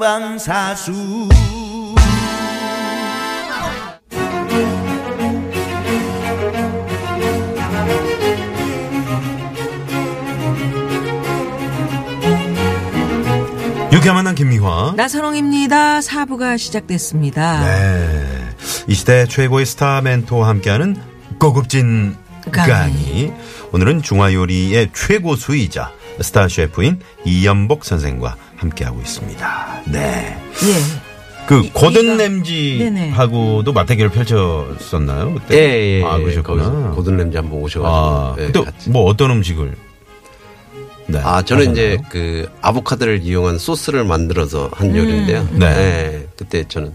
본방사수 유쾌한 만남 김미화. 나선홍입니다. 사부가 시작됐습니다. 네. 이 시대 최고의 스타 멘토와 함께하는 고급진 강의. 강의. 오늘은 중화요리의 최고 수이자 스타 셰프인 이연복 선생과 함께하고 있습니다. 네. 예. 그 이- 고든 이가- 램지하고도 맞대결을 펼쳤었나요? 그때? 예, 예, 아, 예. 그러셨구나. 거기서 고든 램지 한번 오셔가지고. 아, 예. 뭐 어떤 음식을? 네. 아, 저는 이제 하셨나요? 그 아보카도를 이용한 소스를 만들어서 한 요리인데요. 네. 예, 그때 저는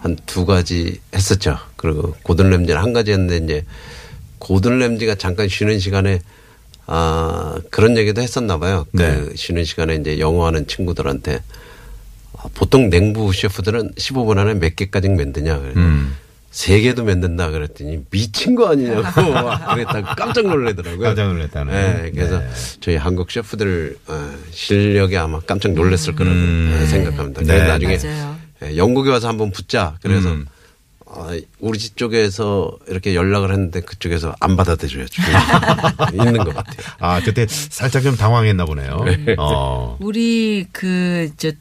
한 두 가지 했었죠. 그리고 고든 램지는 한 가지 했는데 이제 고든 램지가 잠깐 쉬는 시간에 아, 그런 얘기도 했었나 봐요. 네. 그 쉬는 시간에 이제 영어하는 친구들한테 아, 보통 냉부 셰프들은 15분 안에 몇 개까지 만드냐. 음. 세 개도 만든다 그랬더니 미친 거 아니냐고 막 그랬다가 깜짝 놀라더라고요. 깜짝 놀랐다는. 네, 그래서 네. 저희 한국 셰프들 어, 실력이 아마 깜짝 놀랐을 거라고 음. 생각합니다. 네. 그래서 나중에 맞아요. 예, 영국에 와서 한번 붙자. 그래서 음. 어, 우리 집 쪽에서 이렇게 연락을 했는데 그쪽에서 안 받아들여요. 있는 것 같아요. 아, 그때 살짝 좀 당황했나 보네요. 어. 우리 그 저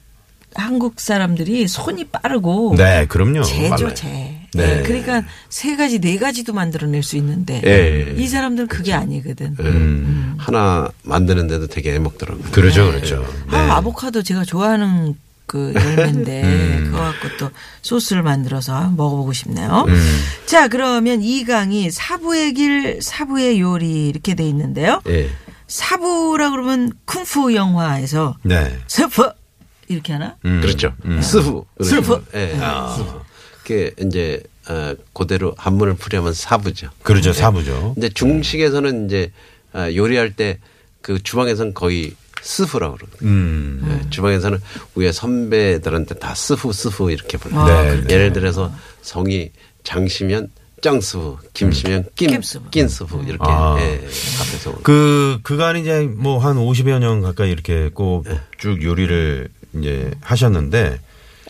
한국 사람들이 손이 빠르고 네, 그럼요. 빨라요. 제. 네. 네. 그러니까 세 가지 네 가지도 만들어낼 수 있는데 예. 이 사람들은 그게 아니거든. 예. 하나 만드는데도 되게 애먹더라고요. 그러죠, 그렇죠. 네. 아, 아보카도 제가 좋아하는 그 열매인데 음. 그거 갖고 또 소스를 만들어서 먹어보고 싶네요. 음. 자 그러면 이 강의 사부의 길 사부의 요리 이렇게 돼 있는데요. 예. 사부라 그러면 쿵푸 영화에서 네. 师傅 이렇게 하나? 음. 그렇죠. 음. 师傅. 师傅. 예. 师傅. 그게 이제 어, 그대로 한문을 풀이하면 사부죠. 그렇죠. 사부죠. 근데 중식에서는 이제 아, 요리할 때 그 주방에서는 거의 师傅라고 그러거든요. 음. 예, 주방에서는 위에 선배들한테 다 师傅 师傅 이렇게 불러요. 아, 네. 예를 들어서 성이 장시면 张师傅, 김시면 金, 金师傅. 金师傅 이렇게 아. 예, 앞에서 그, 그간 이제 뭐 한 50여 년 가까이 이렇게 꼭쭉 요리를 이제 하셨는데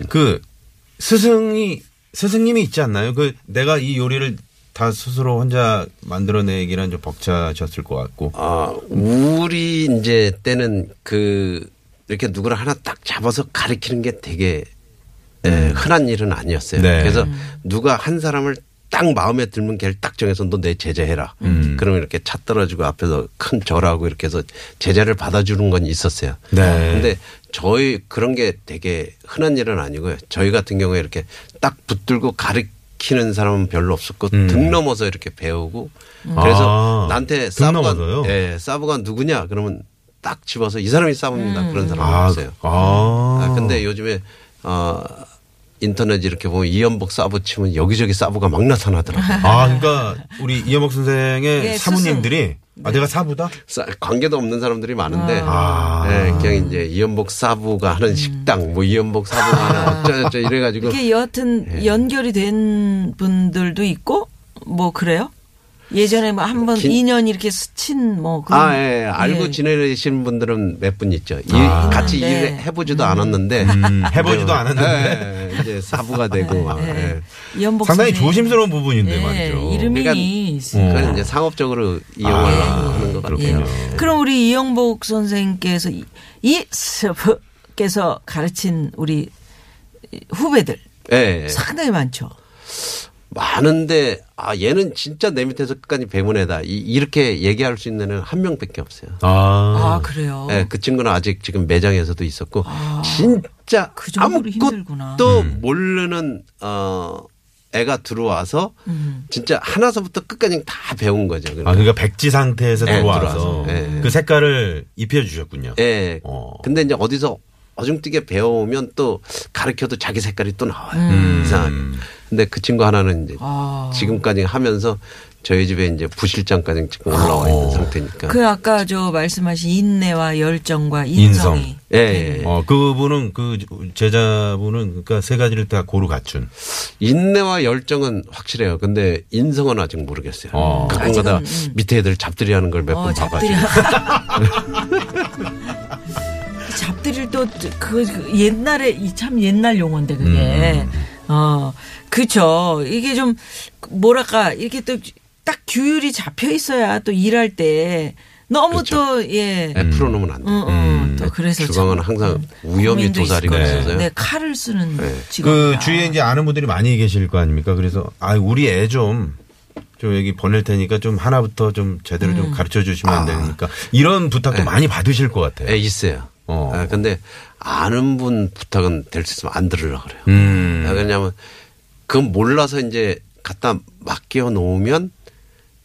그 스승이, 스승님이 있지 않나요? 그 내가 이 요리를 다 스스로 혼자 만들어내기란 좀 벅차셨을 것 같고. 아, 우리 이제 때는 그 이렇게 누구를 하나 딱 잡아서 가리키는 게 되게 예, 흔한 일은 아니었어요. 네. 그래서 누가 한 사람을 딱 마음에 들면 걔를 딱 정해서 너 내 제자해라. 음. 그러면 이렇게 차 떨어지고 앞에서 큰 절하고 이렇게 해서 제자를 받아주는 건 있었어요. 네. 근데 저희 그런 게 되게 흔한 일은 아니고요. 저희 같은 경우에 이렇게 딱 붙들고 가르 치는 사람은 별로 없었고 음. 등 넘어서 이렇게 배우고 그래서 아, 나한테 등 사부가? 예, 사부가 누구냐 그러면 딱 집어서 이 사람이 사부입니다. 그런 사람은 아, 없어요. 아. 아, 근데 요즘에 어 인터넷 이렇게 보면 이연복 사부 치면 여기저기 사부가 막 나타나더라고요. 아, 그러니까 우리 이현복 선생의 예, 사모님들이 아, 내가 사부다? 싸- 관계도 없는 사람들이 많은데 아. 예, 그냥 이제 이연복 사부가 하는 식당 뭐 이연복 사부가 하는 어쩌저쩌 이래가지고 이게 여하튼 예. 연결이 된 분들도 있고 뭐 그래요? 예전에 뭐 한번 긴- 2년 이렇게 스친 뭐 그런 아, 예, 알고 예. 지내신 분들은 몇 분 있죠. 일- 아. 같이 네. 일 해보지도 않았는데. 음, 해보지도 않았는데. 예, 이제 사부가 되고 막. 예. 이연복 상당히. 조심스러운 부분인데 예, 말이죠. 이름이 그러니까 있으니까. 그건 이제 상업적으로 이용을 아, 하는 것 같아요. 그렇군요. 그럼 우리 이영복 선생께서 이- 이 스프께서 가르친 우리 후배들 예, 예. 상당히 많죠. 많은데, 아, 얘는 진짜 내 밑에서 끝까지 배문에다. 이- 이렇게 얘기할 수 있는 애는 한 명밖에 없어요. 아. 아, 그래요. 예, 그 친구는 아직 지금 매장에서도 있었고, 진짜 그 정도로 힘들구나. 아무것도 음. 모르는, 어, 애가 들어와서 음. 진짜 하나서부터 끝까지 다 배운 거죠. 아, 그러니까 백지 상태에서 네, 들어와서 들어와서. 네. 그 색깔을 입혀주셨군요. 예. 어. 근데 이제 어디서 어중뜨게 배워오면 또 가르쳐도 자기 색깔이 또 나와요. 음. 이상하게. 근데 그 친구 하나는 이제 아. 지금까지 하면서 저희 집에 이제 부실장까지 지금 올라와 있는 상태니까. 그 아까 저 말씀하신 인내와 열정과 인성. 인성이. 예, 예. 어, 그분은 그 제자분은 그러니까 세 가지를 다 고루 갖춘. 인내와 열정은 확실해요. 근데 인성은 아직 모르겠어요. 어. 가끔가다 아직은, 음. 밑에 애들 잡들이 하는 걸 몇번 어, 잡들이. 봐가지고. 잡들이를 또그 옛날에 이참 옛날 용어인데 그게. 음. 어, 그쵸. 이게 좀 뭐랄까 이렇게 또 딱 규율이 잡혀 있어야 또 일할 때 너무 그렇죠. 또 예. 애 풀어놓으면 안 돼. 응, 응. 또 그래서 음. 주방은 참, 항상 음, 위험이 도사리가 있을 있어서요. 거예요. 네, 칼을 쓰는 네. 직업이야. 그 주위에 이제 아는 분들이 많이 계실 거 아닙니까? 그래서 아 우리 애 좀 좀 여기 보낼 테니까 좀 하나부터 좀 제대로 음. 좀 가르쳐 주시면 안 됩니까? 이런 부탁도 많이 받으실 것 같아요. 예, 있어요. 어. 아, 근데 아는 분 부탁은 될 수 있으면 안 들으려고 그래요. 음. 아, 왜냐하면 그건 몰라서 이제 갖다 맡겨 놓으면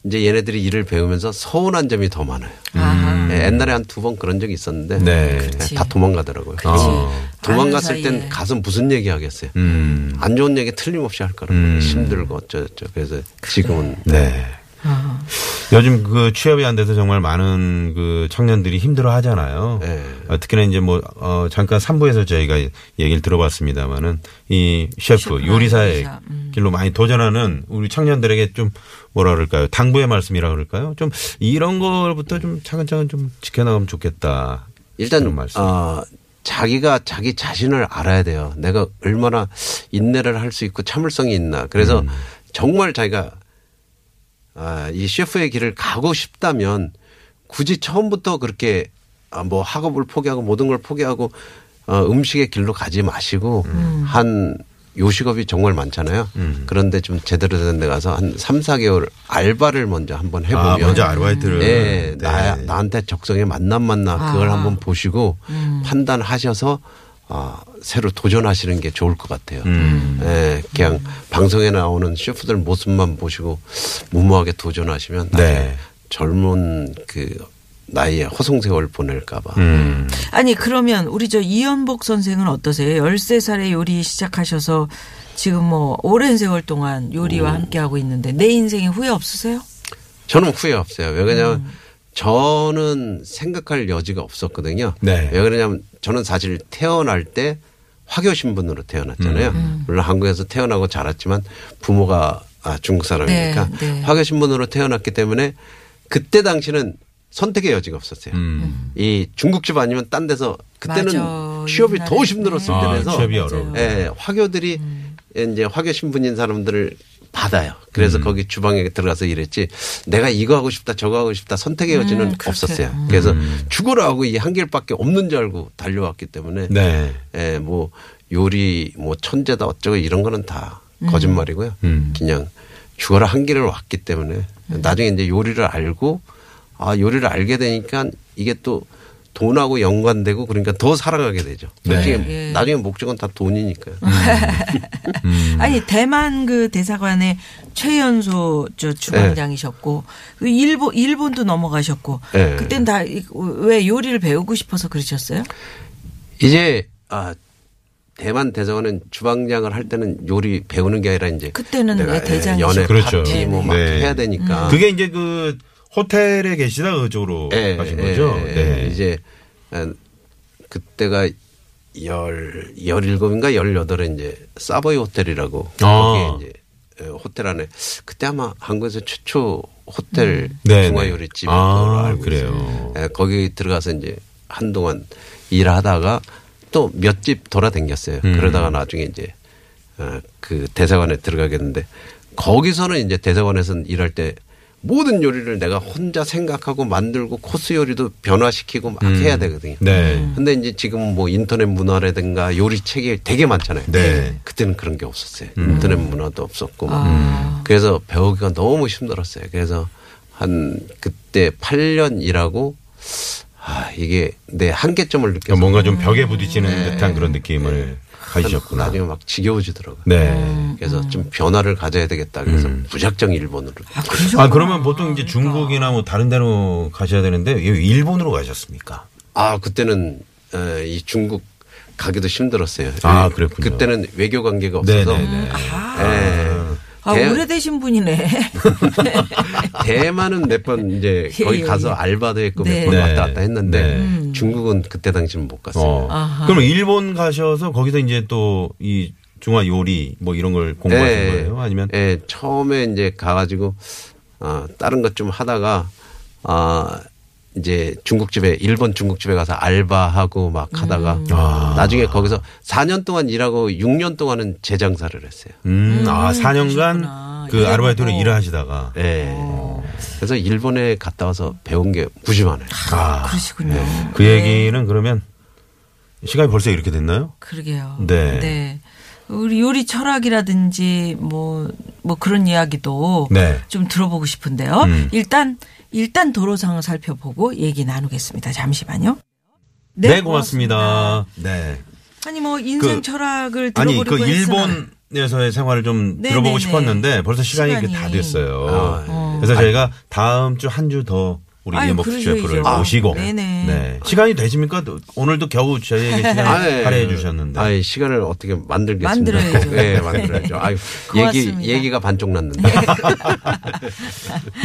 이제 얘네들이 일을 배우면서 서운한 점이 더 많아요. 아하. 예, 옛날에 한 두 번 그런 적이 있었는데 네. 다 도망가더라고요. 어. 도망갔을 땐. 가서 무슨 얘기 하겠어요. 음. 안 좋은 얘기 틀림없이 할 거라고 음. 힘들고 어쩌저쩌 그래서 지금은 네. 어. 요즘 그 취업이 안 돼서 정말 많은 그 청년들이 힘들어 하잖아요. 네. 어, 특히나 이제 뭐, 어, 잠깐 3부에서 저희가 얘기를 들어봤습니다만은 이 셰프, 셰프나 요리사의 요리사, 음. 길로 많이 도전하는 우리 청년들에게 좀 뭐라 그럴까요? 당부의 말씀이라 그럴까요? 좀 이런 걸부터 좀 차근차근 좀 지켜나가면 좋겠다. 일단 말씀. 어, 자기가 자기 자신을 알아야 돼요. 내가 얼마나 인내를 할 수 있고 참을성이 있나. 그래서 음. 정말 자기가 아, 이 셰프의 길을 가고 싶다면 굳이 처음부터 그렇게 아, 뭐 학업을 포기하고 모든 걸 포기하고 어, 음식의 길로 가지 마시고 한 요식업이 정말 많잖아요. 음. 그런데 좀 제대로 된 데 가서 한 3, 4개월 알바를 먼저 한번 해보면 아, 먼저 아르바이트를. 예, 네. 나, 나한테 적성에 맞나 맞나 그걸 아. 한번 보시고 판단하셔서 아, 새로 도전하시는 게 좋을 것 같아요. 음. 예, 그냥 방송에 나오는 셰프들 모습만 보시고 무모하게 도전하시면 네. 젊은 그 나이에 허송세월 보낼까봐. 음. 아니 그러면 우리 저 이연복 선생은 어떠세요? 13살에 요리 시작하셔서 지금 뭐 오랜 세월 동안 요리와 함께 하고 있는데 내 인생에 후회 없으세요? 저는 후회 없어요. 왜 그러냐면 음. 저는 생각할 여지가 없었거든요. 네. 왜 그러냐면 저는 사실 태어날 때 화교 신분으로 태어났잖아요. 음. 물론 한국에서 태어나고 자랐지만 부모가 아, 중국 사람이니까 네, 네. 화교 신분으로 태어났기 때문에 그때 당시는 선택의 여지가 없었어요. 음. 이 중국집 아니면 딴 데서 그때는 맞아. 취업이 더 옛날에. 힘들었을 아, 때라서. 어려워. 예, 화교들이 이제 화교 신분인 사람들을 받아요. 그래서 음. 거기 주방에 들어가서 일했지. 내가 이거 하고 싶다, 저거 하고 싶다 선택의 여지는 음. 없었어요. 그래서 죽으라 하고 이 한 길밖에 없는 줄 알고 달려왔기 때문에 네. 예, 뭐 요리 뭐 천재다 어쩌고 이런 거는 다 거짓말이고요. 음. 그냥 죽어라 한 길을 왔기 때문에 나중에 이제 요리를 알고 아 요리를 알게 되니까 이게 또 돈하고 연관되고 그러니까 더 사랑하게 되죠. 네. 나중에 예. 나중에 목적은 다 돈이니까요. 음. 아니 대만 그 대사관의 최연소 저 주방장이셨고 그 일본 일본도 넘어가셨고 네. 그땐 다 왜 요리를 배우고 싶어서 그러셨어요? 이제 아 대만 대사관은 주방장을 할 때는 요리 배우는 게 아니라 이제 그때는 내가 왜 대장이셨고. 연애 그렇죠. 파티 뭐막 네. 해야 되니까 그게 이제 그 호텔에 계시다 그쪽으로 예, 가신 예, 거죠? 예, 네. 이제 아, 그때가 열 열일곱인가 열여덟에 이제 사보이 호텔이라고 아. 거기에 이제 예, 호텔 안에 그때 아마 한국에서 최초 호텔 네, 중화요리집인 네. 아, 알고 그래요. 예, 거기 들어가서 이제 한동안 일하다가 또 몇 집 돌아다녔어요. 음. 그러다가 나중에 이제 어, 그 대사관에 들어가겠는데 거기서는 이제 대사관에서는 일할 때 모든 요리를 내가 혼자 생각하고 만들고 코스 요리도 변화시키고 막 해야 되거든요. 네. 근데 이제 지금 뭐 인터넷 문화라든가 요리 책이 되게 많잖아요. 네. 그때는 그런 게 없었어요. 인터넷 문화도 없었고. 막. 아. 그래서 배우기가 너무 힘들었어요. 그래서 한 그때 8년 일하고 아, 이게 내 한계점을 그러니까 뭔가 좀 벽에 부딪히는 듯한 그런 느낌을 가지셨구나. 나중에 막 지겨워지더라고요. 네. 그래서 좀 변화를 가져야 되겠다. 그래서 무작정 일본으로. 아, 그러셨구나. 아, 그러면 보통 이제 중국이나 뭐 다른 데로 가셔야 되는데 왜 일본으로 가셨습니까? 아, 그때는 에, 이 중국 가기도 힘들었어요. 아, 예, 그랬군요. 그때는 외교 관계가 없어서 네네네. 예. 아, 대- 오래되신 분이네. 대만은 몇 번 이제 예, 거기 예, 가서 예. 알바도 했고 네. 몇번 네. 왔다 갔다 했는데 네. 중국은 그때 당시는 못 갔어요. 어. 그럼 일본 가셔서 거기서 이제 또 이 중화 요리 뭐 이런 걸 공부하신 예, 거예요? 아니면 예, 처음에 이제 가가지고 어, 다른 것 좀 하다가 아 이제 중국집에 일본 중국집에 가서 알바하고 막 하다가 음. 아. 나중에 거기서 4년 동안 일하고 6년 동안은 재장사를 했어요. 음, 아, 4년간 그러시구나. 그. 아르바이트로 일을 하시다가 예. 그래서 일본에 갔다 와서 배운 게 무지 많아요. 아, 그러시군요. 그 얘기는 그러면 시간이 벌써 이렇게 됐나요? 그러게요. 네. 우리 요리 철학이라든지 뭐, 뭐 그런 이야기도 네. 좀 들어보고 싶은데요. 음. 일단, 일단 도로 상황 살펴보고 얘기 나누겠습니다. 잠시만요. 네, 고맙습니다. 네. 아니 뭐 인생 그- 철학을 아니, 들어보려고 그 했으나 일본 에서의 생활을 좀 네, 들어보고 네, 싶었는데 벌써 시간이, 시간이. 다 됐어요. 아, 어. 그래서 저희가 다음 주 한 주 더 우리 아유, 이현복. 셰프를 아, 모시고 네네. 네. 시간이 되십니까? 또 오늘도 겨우 저희에게 시간 아, 예. 할애해 주셨는데. 아, 시간을 어떻게 만들겠습니다. 만들어야죠. 네, 만들어야죠. 아유, 얘기 고맙습니다. 얘기가 반쪽 났는데.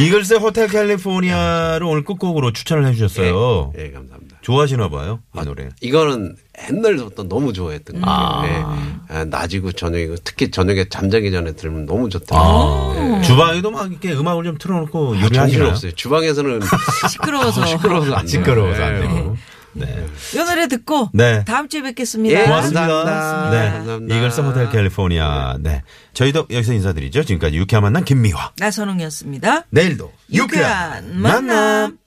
이글스의 호텔 캘리포니아를 오늘 끝곡으로 추천을 해 주셨어요. 예, 감사합니다. 좋아하시나 봐요. 이 노래. 이거는 옛날부터 너무 좋아했던 거예요. 예. 아, 낮이고 저녁이고 특히 저녁에 잠자기 전에 들으면 너무 좋더라 아, 주방에도 막 이렇게 음악을 좀 틀어놓고 아, 정신 요리하시나요? 없어요. 주방에서는 시끄러워서. 시끄러워서 안. 시끄러워서 안 예. 되고. 네. 이 노래 듣고 네. 다음 주에 뵙겠습니다. 예, 고맙습니다. 감사합니다. 네. 감사합니다. 이글스 호텔 캘리포니아. 네. 저희도 여기서 인사드리죠. 지금까지 유쾌한 만남 김미화. 나선홍이었습니다. 내일도 유쾌한 만남.